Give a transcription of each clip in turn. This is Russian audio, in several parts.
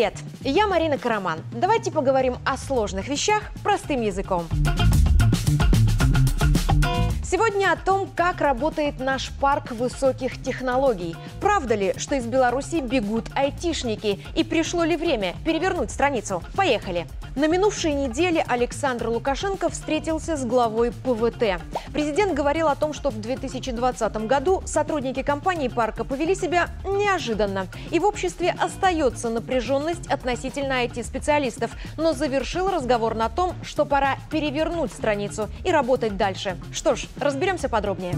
Привет! Я Марина Караман. Давайте поговорим о сложных вещах простым языком. Сегодня о том, как работает наш парк высоких технологий. Правда ли, что из Беларуси бегут айтишники? И пришло ли время перевернуть страницу? Поехали! На минувшей неделе Александр Лукашенко встретился с главой ПВТ. Президент говорил о том, что в 2020 году сотрудники компании парка повели себя неожиданно. И в обществе остается напряженность относительно IT-специалистов, но завершил разговор на том, что пора перевернуть страницу и работать дальше. Что ж, разберемся подробнее.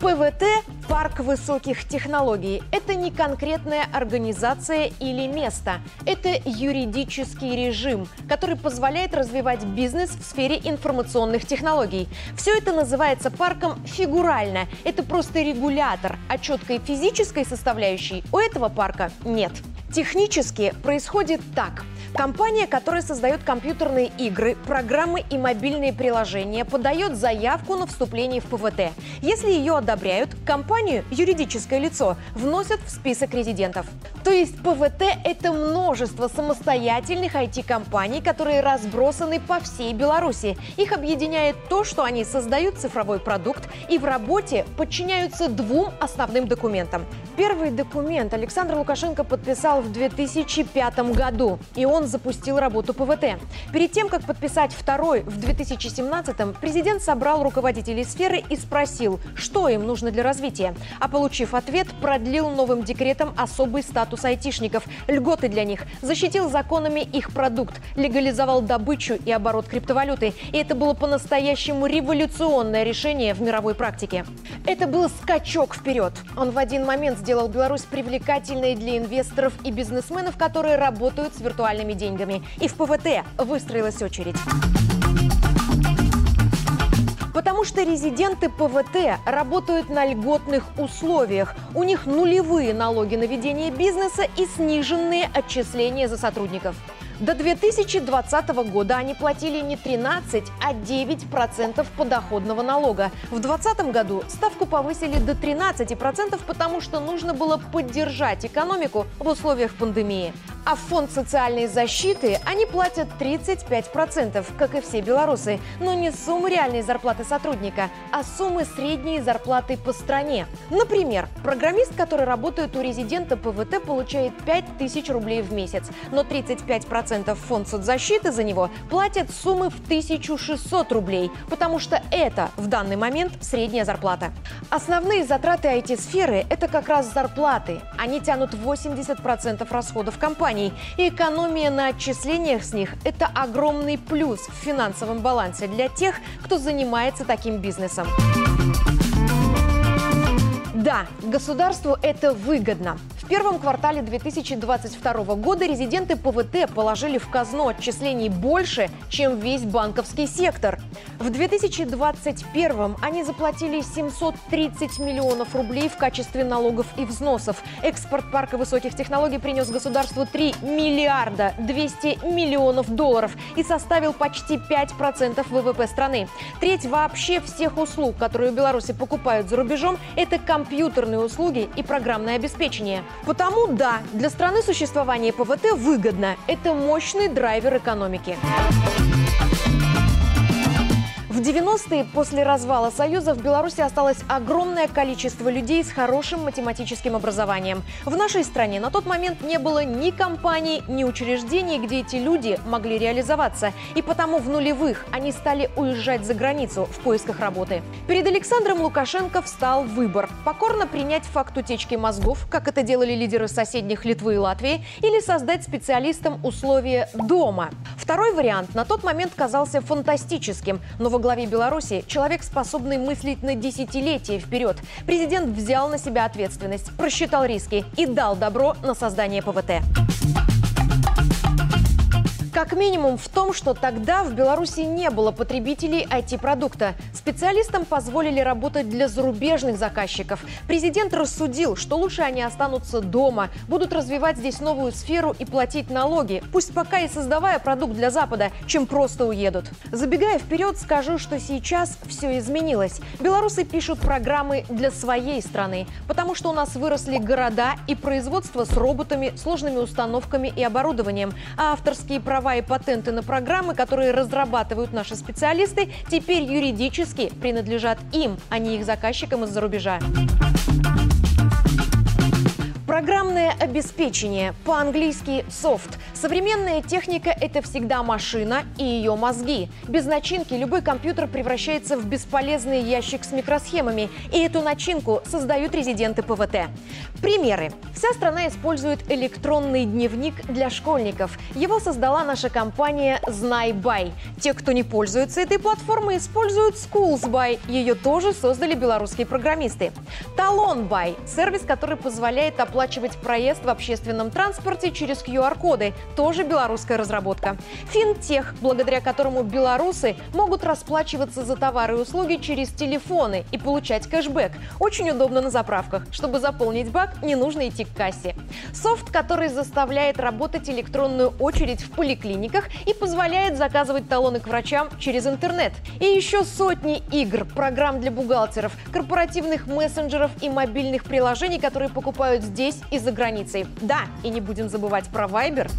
ПВТ – парк высоких технологий. Это не конкретная организация или место. Это юридический режим, который позволяет развивать бизнес в сфере информационных технологий. Все это называется парком фигурально. Это просто регулятор, а четкой физической составляющей у этого парка нет. Технически происходит так – Компания, которая создает компьютерные игры, программы и мобильные приложения, подает заявку на вступление в ПВТ. Если ее одобряют, компанию, юридическое лицо, вносят в список резидентов. То есть ПВТ – это множество самостоятельных IT-компаний, которые разбросаны по всей Беларуси. Их объединяет то, что они создают цифровой продукт и в работе подчиняются двум основным документам. Первый документ Александр Лукашенко подписал в 2005 году, и он запустил работу ПВТ. Перед тем, как подписать второй в 2017-м, президент собрал руководителей сферы и спросил, что им нужно для развития. А получив ответ, продлил новым декретом особый статус айтишников, льготы для них, защитил законами их продукт, легализовал добычу и оборот криптовалюты. И это было по-настоящему революционное решение в мировой практике. Это был скачок вперед. Он в один момент сделал Беларусь привлекательной для инвесторов и бизнесменов, которые работают с виртуальными деньгами. И в ПВТ выстроилась очередь. Потому что резиденты ПВТ работают на льготных условиях. У них нулевые налоги на ведение бизнеса и сниженные отчисления за сотрудников. До 2020 года они платили не 13, а 9% подоходного налога. В 2020 году ставку повысили до 13%, потому что нужно было поддержать экономику в условиях пандемии. А в фонд социальной защиты они платят 35%, как и все белорусы. Но не суммы реальной зарплаты сотрудника, а суммы средней зарплаты по стране. Например, программист, который работает у резидента ПВТ, получает 5000 рублей в месяц, но 35% фонд соцзащиты за него платят суммы в 1600 рублей, потому что это в данный момент средняя зарплата. Основные затраты IT-сферы – это как раз зарплаты. Они тянут 80% расходов компаний. И экономия на отчислениях с них – это огромный плюс в финансовом балансе для тех, кто занимается таким бизнесом. Да, государству это выгодно. В первом квартале 2022 года резиденты ПВТ положили в казну отчислений больше, чем весь банковский сектор. В 2021 они заплатили 730 миллионов рублей в качестве налогов и взносов. Экспорт парка высоких технологий принес государству 3 миллиарда 200 миллионов долларов и составил почти 5% ВВП страны. Треть вообще всех услуг, которые в Беларуси покупают за рубежом, это компьютерные услуги и программное обеспечение. Потому да, для страны существование ПВТ выгодно. Это мощный драйвер экономики. В 90-е после развала Союза в Беларуси осталось огромное количество людей с хорошим математическим образованием. В нашей стране на тот момент не было ни компаний, ни учреждений, где эти люди могли реализоваться. И потому в нулевых они стали уезжать за границу в поисках работы. Перед Александром Лукашенко встал выбор – покорно принять факт утечки мозгов, как это делали лидеры соседних Литвы и Латвии, или создать специалистам условия дома. Второй вариант на тот момент казался фантастическим, но во главе Беларуси человек, способный мыслить на десятилетия вперед. Президент взял на себя ответственность, просчитал риски и дал добро на создание ПВТ. Как минимум в том, что тогда в Беларуси не было потребителей IT-продукта. Специалистам позволили работать для зарубежных заказчиков. Президент рассудил, что лучше они останутся дома, будут развивать здесь новую сферу и платить налоги, пусть пока и создавая продукт для Запада, чем просто уедут. Забегая вперед, скажу, что сейчас все изменилось. Белорусы пишут программы для своей страны, потому что у нас выросли города и производство с роботами, сложными установками и оборудованием, а авторские права права и патенты на программы, которые разрабатывают наши специалисты, теперь юридически принадлежат им, а не их заказчикам из-за рубежа. Программное обеспечение, по-английски софт. Современная техника – это всегда машина и ее мозги. Без начинки любой компьютер превращается в бесполезный ящик с микросхемами, и эту начинку создают резиденты ПВТ. Примеры. Вся страна использует электронный дневник для школьников. Его создала наша компания Знайбай. Те, кто не пользуется этой платформой, используют Schoolsby. Ее тоже создали белорусские программисты. Талонбай – сервис, который позволяет оплачивать оплачивать проезд в общественном транспорте через QR-коды. Тоже белорусская разработка. Финтех, благодаря которому белорусы могут расплачиваться за товары и услуги через телефоны и получать кэшбэк. Очень удобно на заправках. Чтобы заполнить бак, не нужно идти к кассе. Софт, который заставляет работать электронную очередь в поликлиниках и позволяет заказывать талоны к врачам через интернет. И еще сотни игр, программ для бухгалтеров, корпоративных мессенджеров и мобильных приложений, которые покупают здесь здесь и за границей. Да, и не будем забывать про Viber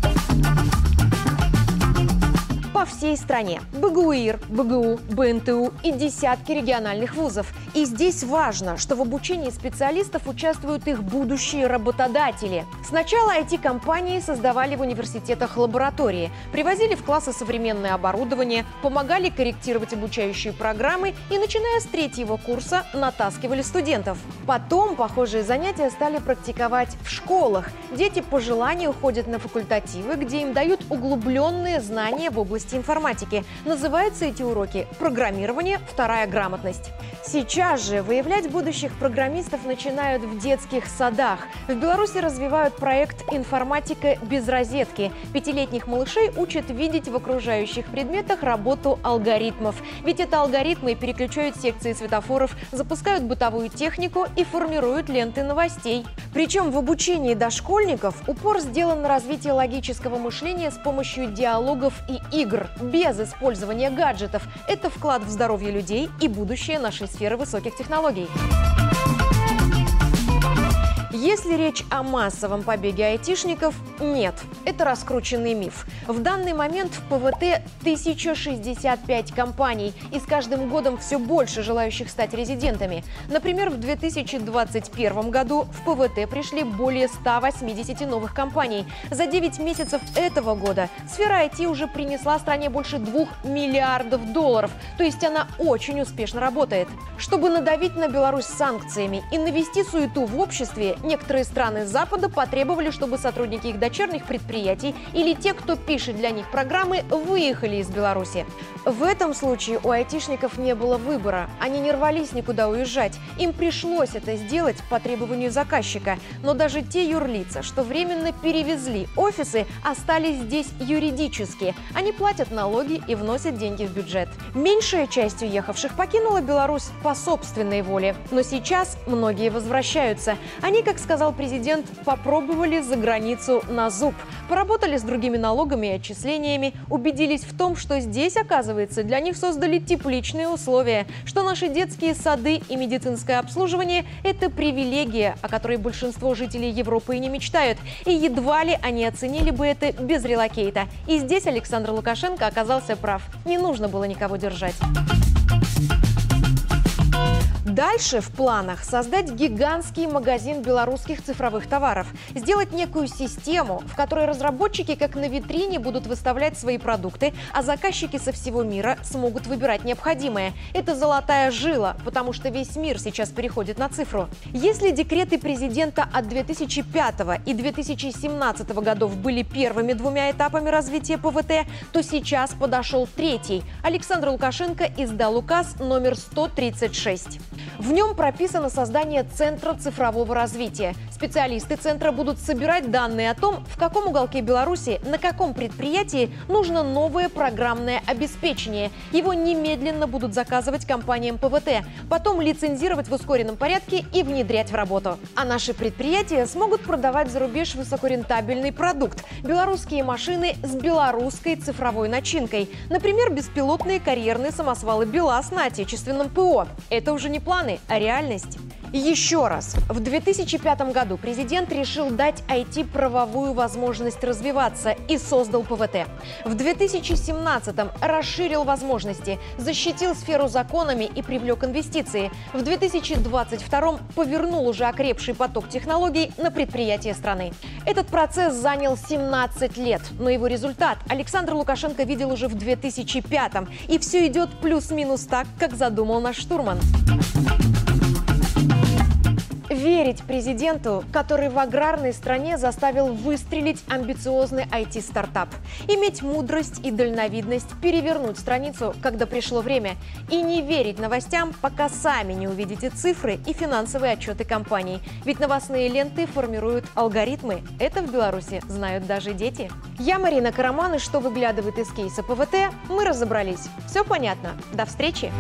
по всей стране. БГУИР, БГУ, БНТУ и десятки региональных вузов. И здесь важно, что в обучении специалистов участвуют их будущие работодатели. Сначала IT-компании создавали в университетах лаборатории, привозили в классы современное оборудование, помогали корректировать обучающие программы и, начиная с третьего курса, натаскивали студентов. Потом похожие занятия стали практиковать в школах. Дети по желанию ходят на факультативы, где им дают углубленные знания в области области информатики. Называются эти уроки «Программирование. Вторая грамотность». Сейчас же выявлять будущих программистов начинают в детских садах. В Беларуси развивают проект «Информатика без розетки». Пятилетних малышей учат видеть в окружающих предметах работу алгоритмов. Ведь это алгоритмы переключают секции светофоров, запускают бытовую технику и формируют ленты новостей. Причем в обучении дошкольников упор сделан на развитие логического мышления с помощью диалогов и игр игр без использования гаджетов – это вклад в здоровье людей и будущее нашей сферы высоких технологий. Если речь о массовом побеге айтишников, нет. Это раскрученный миф. В данный момент в ПВТ 1065 компаний, и с каждым годом все больше желающих стать резидентами. Например, в 2021 году в ПВТ пришли более 180 новых компаний. За 9 месяцев этого года сфера IT уже принесла стране больше 2 миллиардов долларов, то есть она очень успешно работает. Чтобы надавить на Беларусь санкциями и навести суету в обществе, Некоторые страны Запада потребовали, чтобы сотрудники их дочерних предприятий или те, кто пишет для них программы, выехали из Беларуси. В этом случае у айтишников не было выбора. Они не рвались никуда уезжать. Им пришлось это сделать по требованию заказчика. Но даже те юрлица, что временно перевезли офисы, остались здесь юридически. Они платят налоги и вносят деньги в бюджет. Меньшая часть уехавших покинула Беларусь по собственной воле. Но сейчас многие возвращаются. Они, как как сказал президент, попробовали за границу на зуб. Поработали с другими налогами и отчислениями, убедились в том, что здесь, оказывается, для них создали тепличные условия, что наши детские сады и медицинское обслуживание – это привилегия, о которой большинство жителей Европы и не мечтают. И едва ли они оценили бы это без релокейта. И здесь Александр Лукашенко оказался прав. Не нужно было никого держать. Дальше в планах создать гигантский магазин белорусских цифровых товаров, сделать некую систему, в которой разработчики как на витрине будут выставлять свои продукты, а заказчики со всего мира смогут выбирать необходимое. Это золотая жила, потому что весь мир сейчас переходит на цифру. Если декреты президента от 2005 и 2017 годов были первыми двумя этапами развития ПВТ, то сейчас подошел третий. Александр Лукашенко издал указ номер 136. В нем прописано создание Центра цифрового развития. Специалисты центра будут собирать данные о том, в каком уголке Беларуси, на каком предприятии нужно новое программное обеспечение. Его немедленно будут заказывать компаниям ПВТ, потом лицензировать в ускоренном порядке и внедрять в работу. А наши предприятия смогут продавать за рубеж высокорентабельный продукт – белорусские машины с белорусской цифровой начинкой. Например, беспилотные карьерные самосвалы «БелАЗ» на отечественном ПО. Это уже не планы, а реальность. Еще раз. В 2005 году президент решил дать IT правовую возможность развиваться и создал ПВТ. В 2017 расширил возможности, защитил сферу законами и привлек инвестиции. В 2022 повернул уже окрепший поток технологий на предприятия страны. Этот процесс занял 17 лет, но его результат Александр Лукашенко видел уже в 2005 и все идет плюс-минус так, как задумал наш штурман. Верить президенту, который в аграрной стране заставил выстрелить амбициозный IT-стартап. Иметь мудрость и дальновидность перевернуть страницу, когда пришло время. И не верить новостям, пока сами не увидите цифры и финансовые отчеты компаний. Ведь новостные ленты формируют алгоритмы. Это в Беларуси знают даже дети. Я Марина Караман, и что выглядывает из кейса ПВТ, мы разобрались. Все понятно. До встречи!